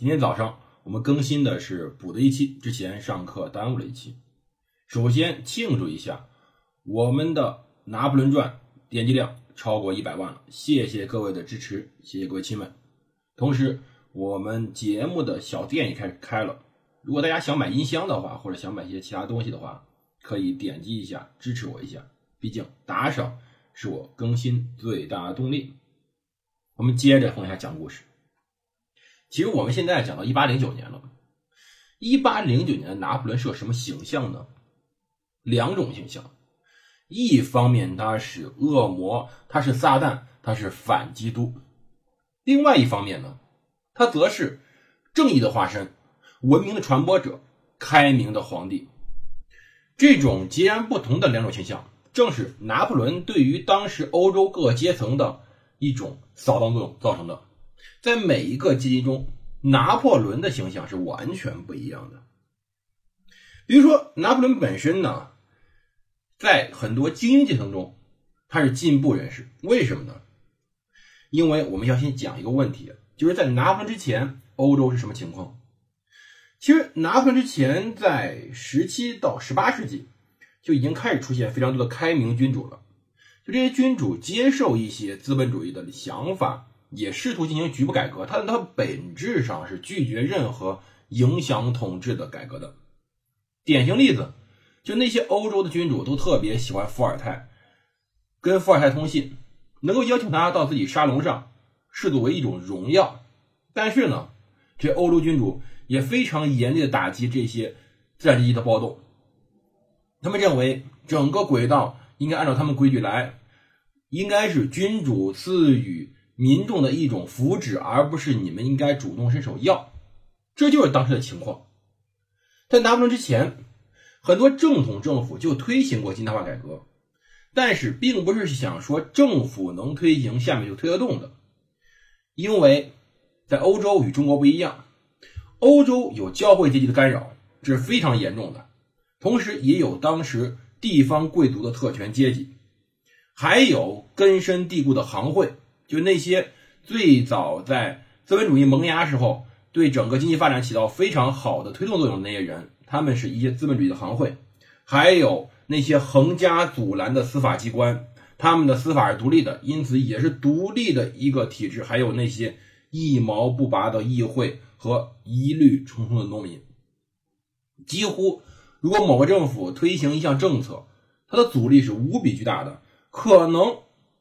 今天早上我们更新的是补的一期，之前上课耽误了一期。首先庆祝一下，我们的《拿破仑传》点击量。超过一百万了，谢谢各位的支持，谢谢各位亲们。同时，我们节目的小店也开始开了。如果大家想买音箱的话，或者想买一些其他东西的话，可以点击一下支持我一下。毕竟打赏是我更新最大的动力。我们接着往下讲故事。其实我们现在讲到一八零九年了。一八零九年的拿破仑是个什么形象呢？两种形象。一方面他是恶魔，他是撒旦，他是反基督；另外一方面呢，他则是正义的化身，文明的传播者，开明的皇帝。这种截然不同的两种形象，正是拿破仑对于当时欧洲各阶层的一种扫荡作用造成的。在每一个阶级中，拿破仑的形象是完全不一样的。比如说，拿破仑本身呢？在很多精英阶层中，他是进步人士。为什么呢？因为我们要先讲一个问题，就是在拿破仑之前，欧洲是什么情况？其实拿破仑之前，在十七到十八世纪就已经开始出现非常多的开明君主了。就这些君主接受一些资本主义的想法，也试图进行局部改革。它它本质上是拒绝任何影响统治的改革的。典型例子。就那些欧洲的君主都特别喜欢伏尔泰，跟伏尔泰通信，能够邀请他到自己沙龙上，视作为一种荣耀。但是呢，这欧洲君主也非常严厉的打击这些自然阶级的暴动。他们认为整个轨道应该按照他们规矩来，应该是君主赐予民众的一种福祉，而不是你们应该主动伸手要。这就是当时的情况。在拿破仑之前。很多正统政府就推行过近代化改革，但是并不是想说政府能推行，下面就推得动的。因为在欧洲与中国不一样，欧洲有教会阶级的干扰，这是非常严重的。同时，也有当时地方贵族的特权阶级，还有根深蒂固的行会，就那些最早在资本主义萌芽时候，对整个经济发展起到非常好的推动作用的那些人。他们是一些资本主义的行会，还有那些横加阻拦的司法机关，他们的司法是独立的，因此也是独立的一个体制。还有那些一毛不拔的议会和疑虑重重的农民，几乎如果某个政府推行一项政策，它的阻力是无比巨大的，可能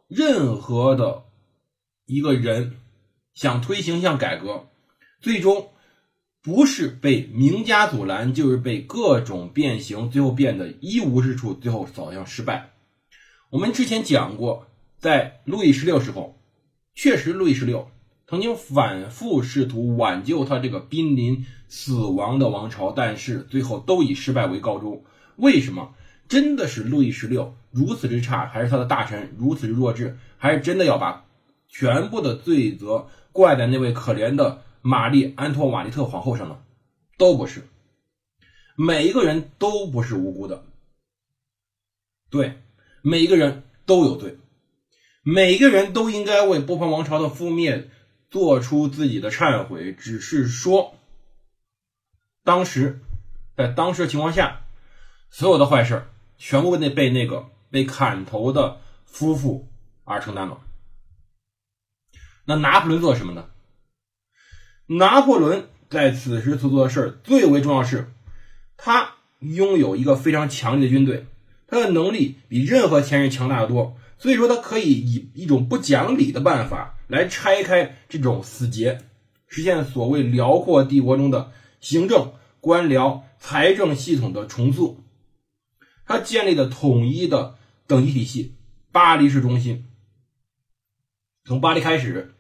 任何的一个人想推行一项改革，最终。不是被名家阻拦，就是被各种变形，最后变得一无是处，最后走向失败。我们之前讲过，在路易十六时候，确实路易十六曾经反复试图挽救他这个濒临死亡的王朝，但是最后都以失败为告终。为什么？真的是路易十六如此之差，还是他的大臣如此之弱智，还是真的要把全部的罪责怪在那位可怜的？玛丽安托瓦利特皇后上呢，都不是，每一个人都不是无辜的，对，每一个人都有罪，每一个人都应该为波旁王朝的覆灭做出自己的忏悔。只是说，当时在当时的情况下，所有的坏事全部被被那个被砍头的夫妇而承担了。那拿破仑做什么呢？拿破仑在此时所做的事儿最为重要是，他拥有一个非常强力的军队，他的能力比任何前任强大的多，所以说他可以以一种不讲理的办法来拆开这种死结，实现所谓辽阔帝国中的行政、官僚、财政系统的重塑。他建立的统一的等级体系，巴黎市中心，从巴黎开始。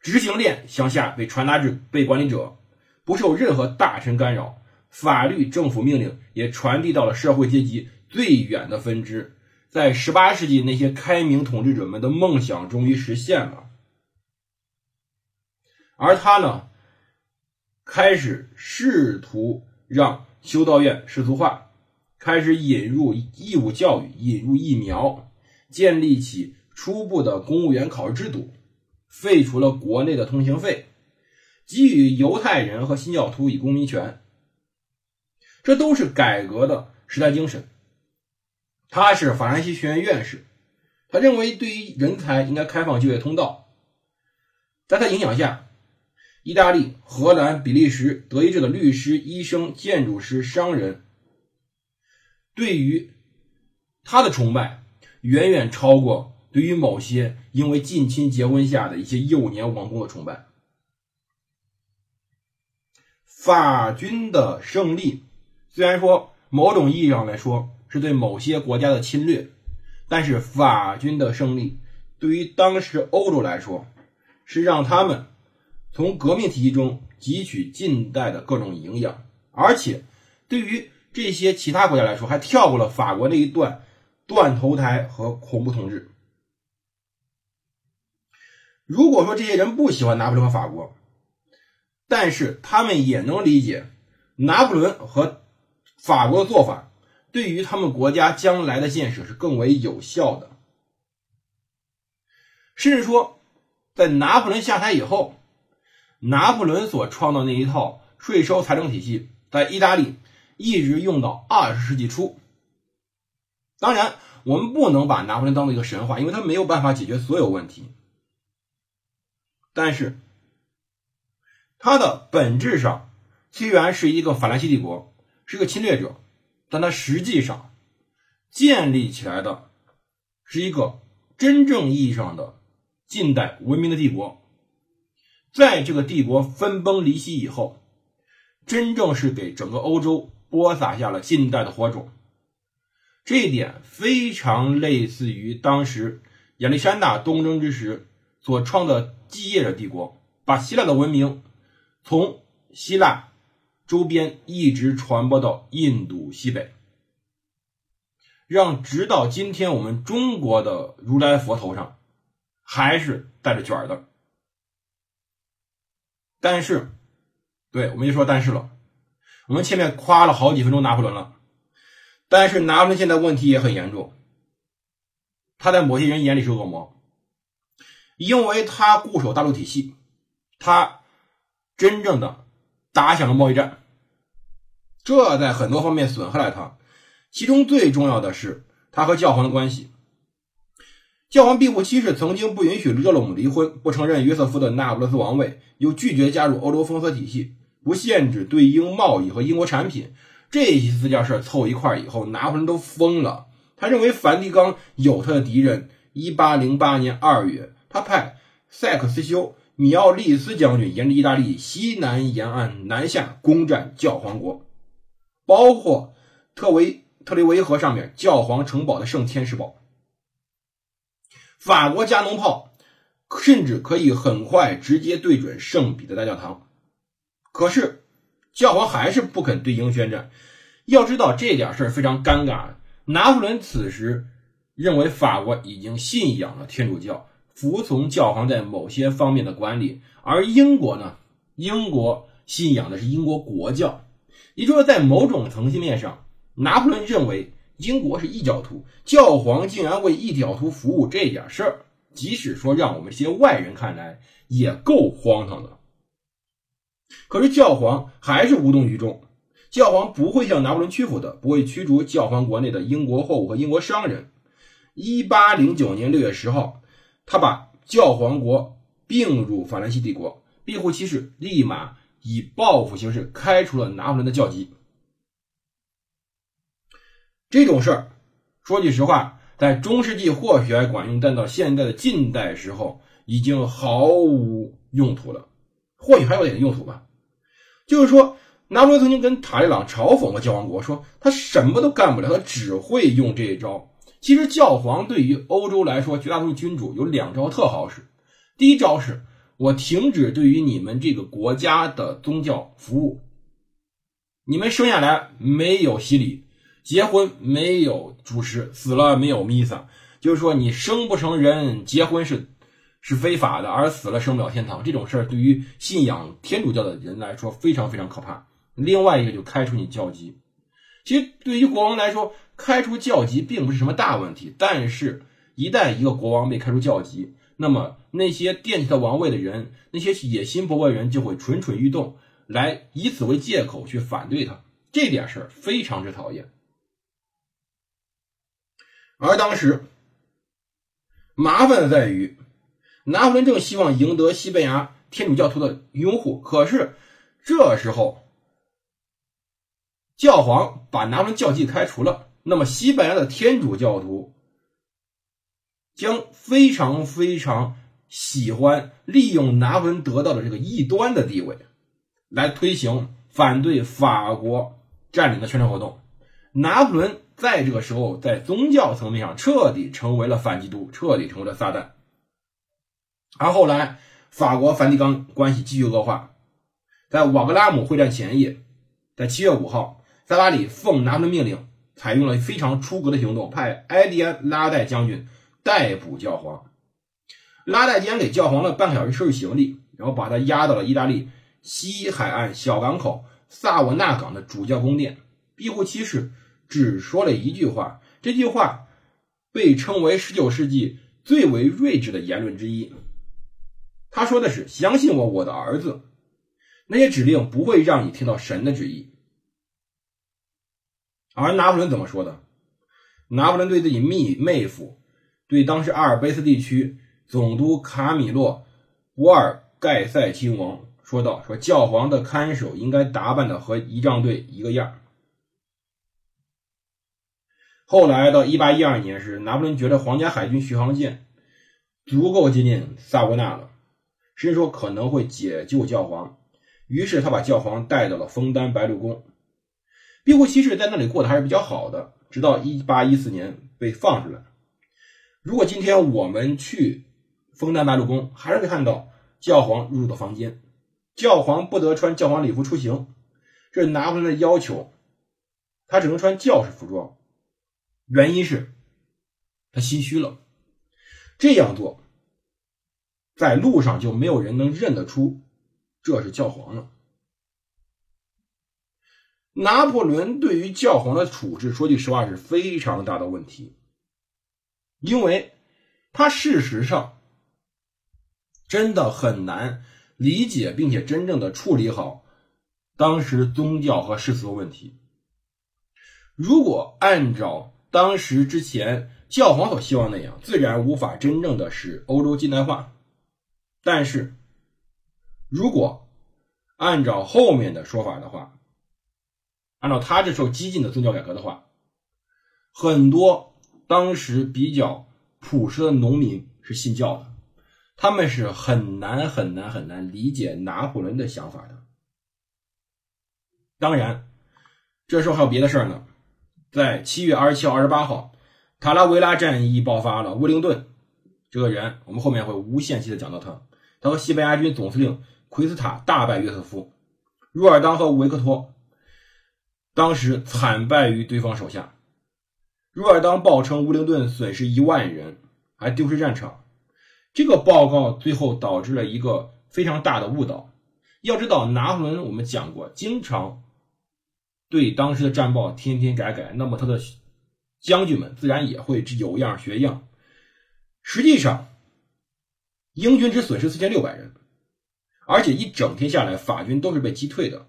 执行链向下被传达至被管理者，不受任何大臣干扰，法律、政府命令也传递到了社会阶级最远的分支。在十八世纪，那些开明统治者们的梦想终于实现了，而他呢，开始试图让修道院世俗化，开始引入义务教育，引入疫苗，建立起初步的公务员考试制度，废除了国内的通行费，给予犹太人和新教徒以公民权，这都是改革的时代精神。他是法兰西学院院士，他认为对于人才应该开放就业通道。在他影响下，意大利、荷兰、比利时、德意志的律师、医生、建筑师、商人，对于他的崇拜远远超过对于某些因为近亲结婚下的一些幼年王公的崇拜。法军的胜利，虽然说某种意义上来说。是对某些国家的侵略，但是法军的胜利对于当时欧洲来说，是让他们从革命体系中汲取近代的各种营养，而且对于这些其他国家来说，还跳过了法国那一段断头台和恐怖统治。如果说这些人不喜欢拿破仑和法国，但是他们也能理解拿破仑和法国的做法。对于他们国家将来的建设是更为有效的，甚至说，在拿破仑下台以后，拿破仑所创造那一套税收财政体系，在意大利一直用到二十世纪初。当然，我们不能把拿破仑当做一个神话，因为他没有办法解决所有问题。但是，他的本质上虽然是一个法兰西帝国，是一个侵略者。但它实际上建立起来的是一个真正意义上的近代文明的帝国，在这个帝国分崩离析以后，真正是给整个欧洲播撒下了近代的火种。这一点非常类似于当时亚历山大东征之时所创的基业的帝国，把希腊的文明从希腊。周边一直传播到印度西北，让直到今天我们中国的如来佛头上还是带着卷的。但是，对我们就说但是了，我们前面夸了好几分钟拿破仑了，但是拿破仑现在问题也很严重，他在某些人眼里是恶魔，因为他固守大陆体系，他真正的。打响了贸易战，这在很多方面损害了他。其中最重要的是他和教皇的关系。教皇庇护七世曾经不允许热隆离婚，不承认约瑟夫的那不勒斯王位，又拒绝加入欧洲封锁体系，不限制对英贸易和英国产品。这些四件事凑一块以后，拿破仑都疯了。他认为梵蒂冈有他的敌人。一八零八年二月，他派塞克斯修。米奥利斯将军沿着意大利西南沿岸南下攻占教皇国，包括特维特雷维河上面教皇城堡的圣天使堡。法国加农炮甚至可以很快直接对准圣彼得大教堂，可是教皇还是不肯对英宣战。要知道这点事非常尴尬。拿破仑此时认为法国已经信仰了天主教。服从教皇在某些方面的管理，而英国呢？英国信仰的是英国国教，也就是，在某种层面上，拿破仑认为英国是异教徒，教皇竟然为异教徒服务这点事儿，即使说让我们这些外人看来也够荒唐的。可是教皇还是无动于衷，教皇不会向拿破仑屈服的，不会驱逐教皇国内的英国货物和英国商人。一八零九年六月十号。他把教皇国并入法兰西帝国，庇护骑士立马以报复形式开除了拿破仑的教籍。这种事儿，说句实话，在中世纪或许还管用，但到现在的近代时候，已经毫无用途了。或许还有点用途吧，就是说，拿破仑曾经跟塔利朗嘲讽过教皇国，说他什么都干不了，他只会用这一招。其实教皇对于欧洲来说，绝大多数君主有两招特好使。第一招是我停止对于你们这个国家的宗教服务。你们生下来没有洗礼，结婚没有主持，死了没有弥撒，就是说你生不成人，结婚是是非法的，而死了升不了天堂。这种事儿对于信仰天主教的人来说非常非常可怕。另外一个就开除你教籍。其实对于国王来说，开除教籍并不是什么大问题，但是，一旦一个国王被开除教籍，那么那些惦记他王位的人，那些野心勃勃的人就会蠢蠢欲动，来以此为借口去反对他。这点事儿非常之讨厌。而当时，麻烦的在于，拿破仑正希望赢得西班牙天主教徒的拥护，可是这时候。教皇把拿破仑教籍开除了，那么西班牙的天主教徒将非常非常喜欢利用拿破仑得到的这个异端的地位，来推行反对法国占领的宣传活动。拿破仑在这个时候在宗教层面上彻底成为了反基督，彻底成为了撒旦。而后来法国梵蒂冈关系继续恶化，在瓦格拉姆会战前夜，在七月五号。塞瓦里奉拿破仑命令，采用了非常出格的行动，派埃迪安·拉代将军逮捕教皇。拉代先给教皇了半个小时收拾行李，然后把他押到了意大利西海岸小港口萨沃纳港的主教宫殿。庇护七世，只说了一句话，这句话被称为19世纪最为睿智的言论之一。他说的是：“相信我，我的儿子，那些指令不会让你听到神的旨意。”而拿破仑怎么说的？拿破仑对自己妹妹夫，对当时阿尔卑斯地区总督卡米洛·博尔盖塞亲王说道：“说教皇的看守应该打扮的和仪仗队一个样。”后来到一八一二年时，拿破仑觉得皇家海军巡航舰足够接近萨沃纳了，甚至说可能会解救教皇，于是他把教皇带到了枫丹白露宫。庇护骑士在那里过得还是比较好的，直到一八一四年被放出来。如果今天我们去枫丹白露宫，还是会看到教皇入住的房间。教皇不得穿教皇礼服出行，这是拿破仑的要求，他只能穿教士服装。原因是，他心虚了。这样做，在路上就没有人能认得出这是教皇了。拿破仑对于教皇的处置，说句实话是非常大的问题，因为他事实上真的很难理解，并且真正的处理好当时宗教和世俗问题。如果按照当时之前教皇所希望那样，自然无法真正的使欧洲近代化。但是，如果按照后面的说法的话，按照他这时候激进的宗教改革的话，很多当时比较朴实的农民是信教的，他们是很难很难很难理解拿破仑的想法的。当然，这时候还有别的事儿呢。在七月二十七号、二十八号，塔拉维拉战役爆发了。威灵顿这个人，我们后面会无限期的讲到他。他和西班牙军总司令奎斯塔大败约瑟夫、若尔当和维克托。当时惨败于对方手下，若尔当报称乌灵顿损失一万人，还丢失战场。这个报告最后导致了一个非常大的误导。要知道，拿破仑我们讲过，经常对当时的战报天天改改，那么他的将军们自然也会有样学样。实际上，英军只损失四千六百人，而且一整天下来，法军都是被击退的。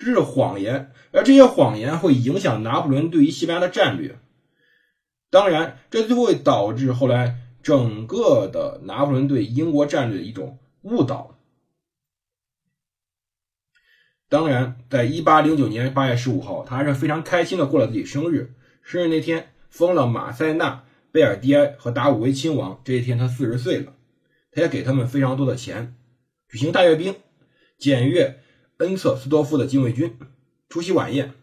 这是谎言，而这些谎言会影响拿破仑对于西班牙的战略。当然，这就会导致后来整个的拿破仑对英国战略的一种误导。当然，在一八零九年八月十五号，他还是非常开心的过了自己生日。生日那天，封了马塞纳、贝尔迪埃和达武为亲王。这一天，他四十岁了，他也给他们非常多的钱，举行大阅兵，检阅。恩策斯多夫的禁卫军出席晚宴。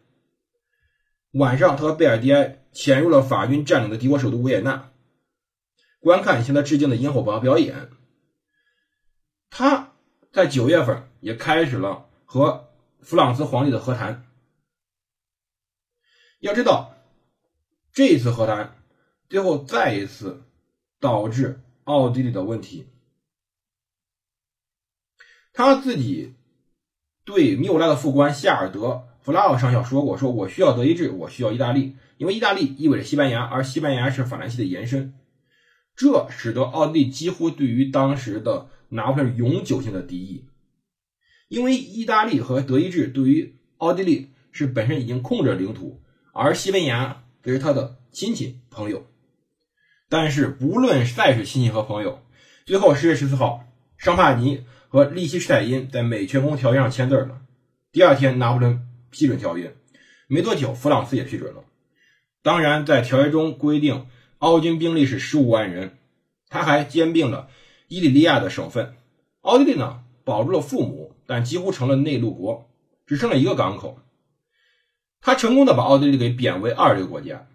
晚上，他和贝尔迪埃潜入了法军占领的敌国首都维也纳，观看向他致敬的烟火表表演。他在九月份也开始了和弗朗茨皇帝的和谈。要知道，这次和谈最后再一次导致奥地利的问题。他自己对米乌拉的副官夏尔德弗拉奥上校说过：“说我需要德意志，我需要意大利，因为意大利意味着西班牙，而西班牙是法兰西的延伸。”这使得奥地利几乎对于当时的拿破仑永久性的敌意，因为意大利和德意志对于奥地利是本身已经控制了领土。而西班牙则是他的亲戚朋友，但是不论再是亲戚和朋友，最后十月十四号，尚帕尼和利希施泰因在美全攻条约上签字了。第二天，拿破仑批准条约，没多久，弗朗茨也批准了。当然，在条约中规定，奥军兵力是十五万人，他还兼并了伊利利亚的省份。奥地利呢，保住了父母，但几乎成了内陆国，只剩了一个港口。他成功的把奥地利给贬为二流国家，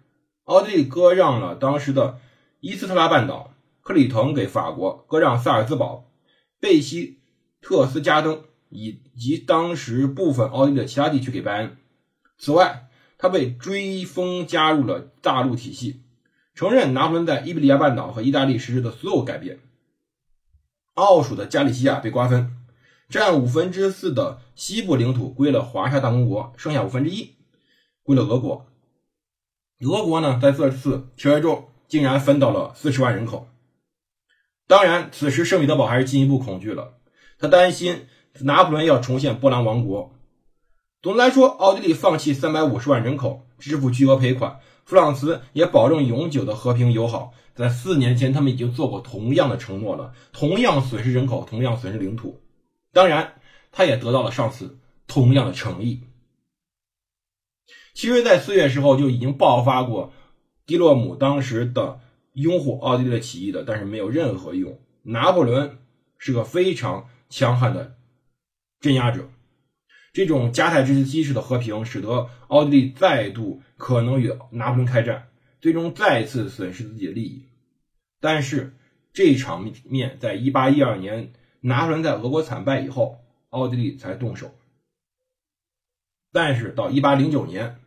奥地利割让了当时的伊斯特拉半岛、克里滕给法国，割让萨尔兹堡、贝希特斯加登以及当时部分奥地利的其他地区给拜恩。此外，他被追封加入了大陆体系，承认拿破仑在伊比利亚半岛和意大利实施的所有改变。奥属的加利西亚被瓜分，占五分之四的西部领土归了华沙大公国，剩下五分之一。归了俄国，俄国呢，在这次条约中竟然分到了四十万人口。当然，此时圣彼得堡还是进一步恐惧了，他担心拿破仑要重现波兰王国。总的来说，奥地利放弃三百五十万人口，支付巨额赔款，弗朗茨也保证永久的和平友好。在四年前，他们已经做过同样的承诺了，同样损失人口，同样损失领土。当然，他也得到了上次同样的诚意。其实，在四月时候就已经爆发过迪洛姆当时的拥护奥地利的起义的，但是没有任何用。拿破仑是个非常强悍的镇压者，这种加泰之基式的和平，使得奥地利再度可能与拿破仑开战，最终再次损失自己的利益。但是这场面，在一八一二年拿破仑在俄国惨败以后，奥地利才动手。但是到一八零九年。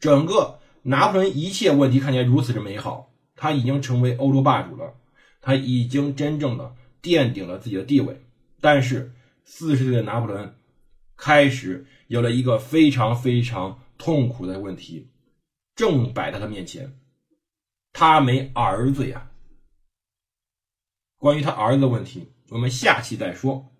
整个拿破仑一切问题看起来如此之美好，他已经成为欧洲霸主了，他已经真正的奠定了自己的地位。但是四十岁的拿破仑开始有了一个非常非常痛苦的问题，正摆在他面前，他没儿子呀。关于他儿子的问题，我们下期再说。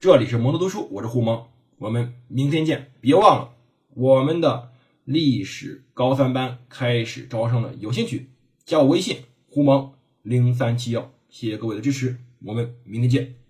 这里是蒙德读书，我是胡蒙，我们明天见。别忘了我们的。历史高三班开始招生了，有兴趣加我微信胡蒙零三七幺，谢谢各位的支持，我们明天见。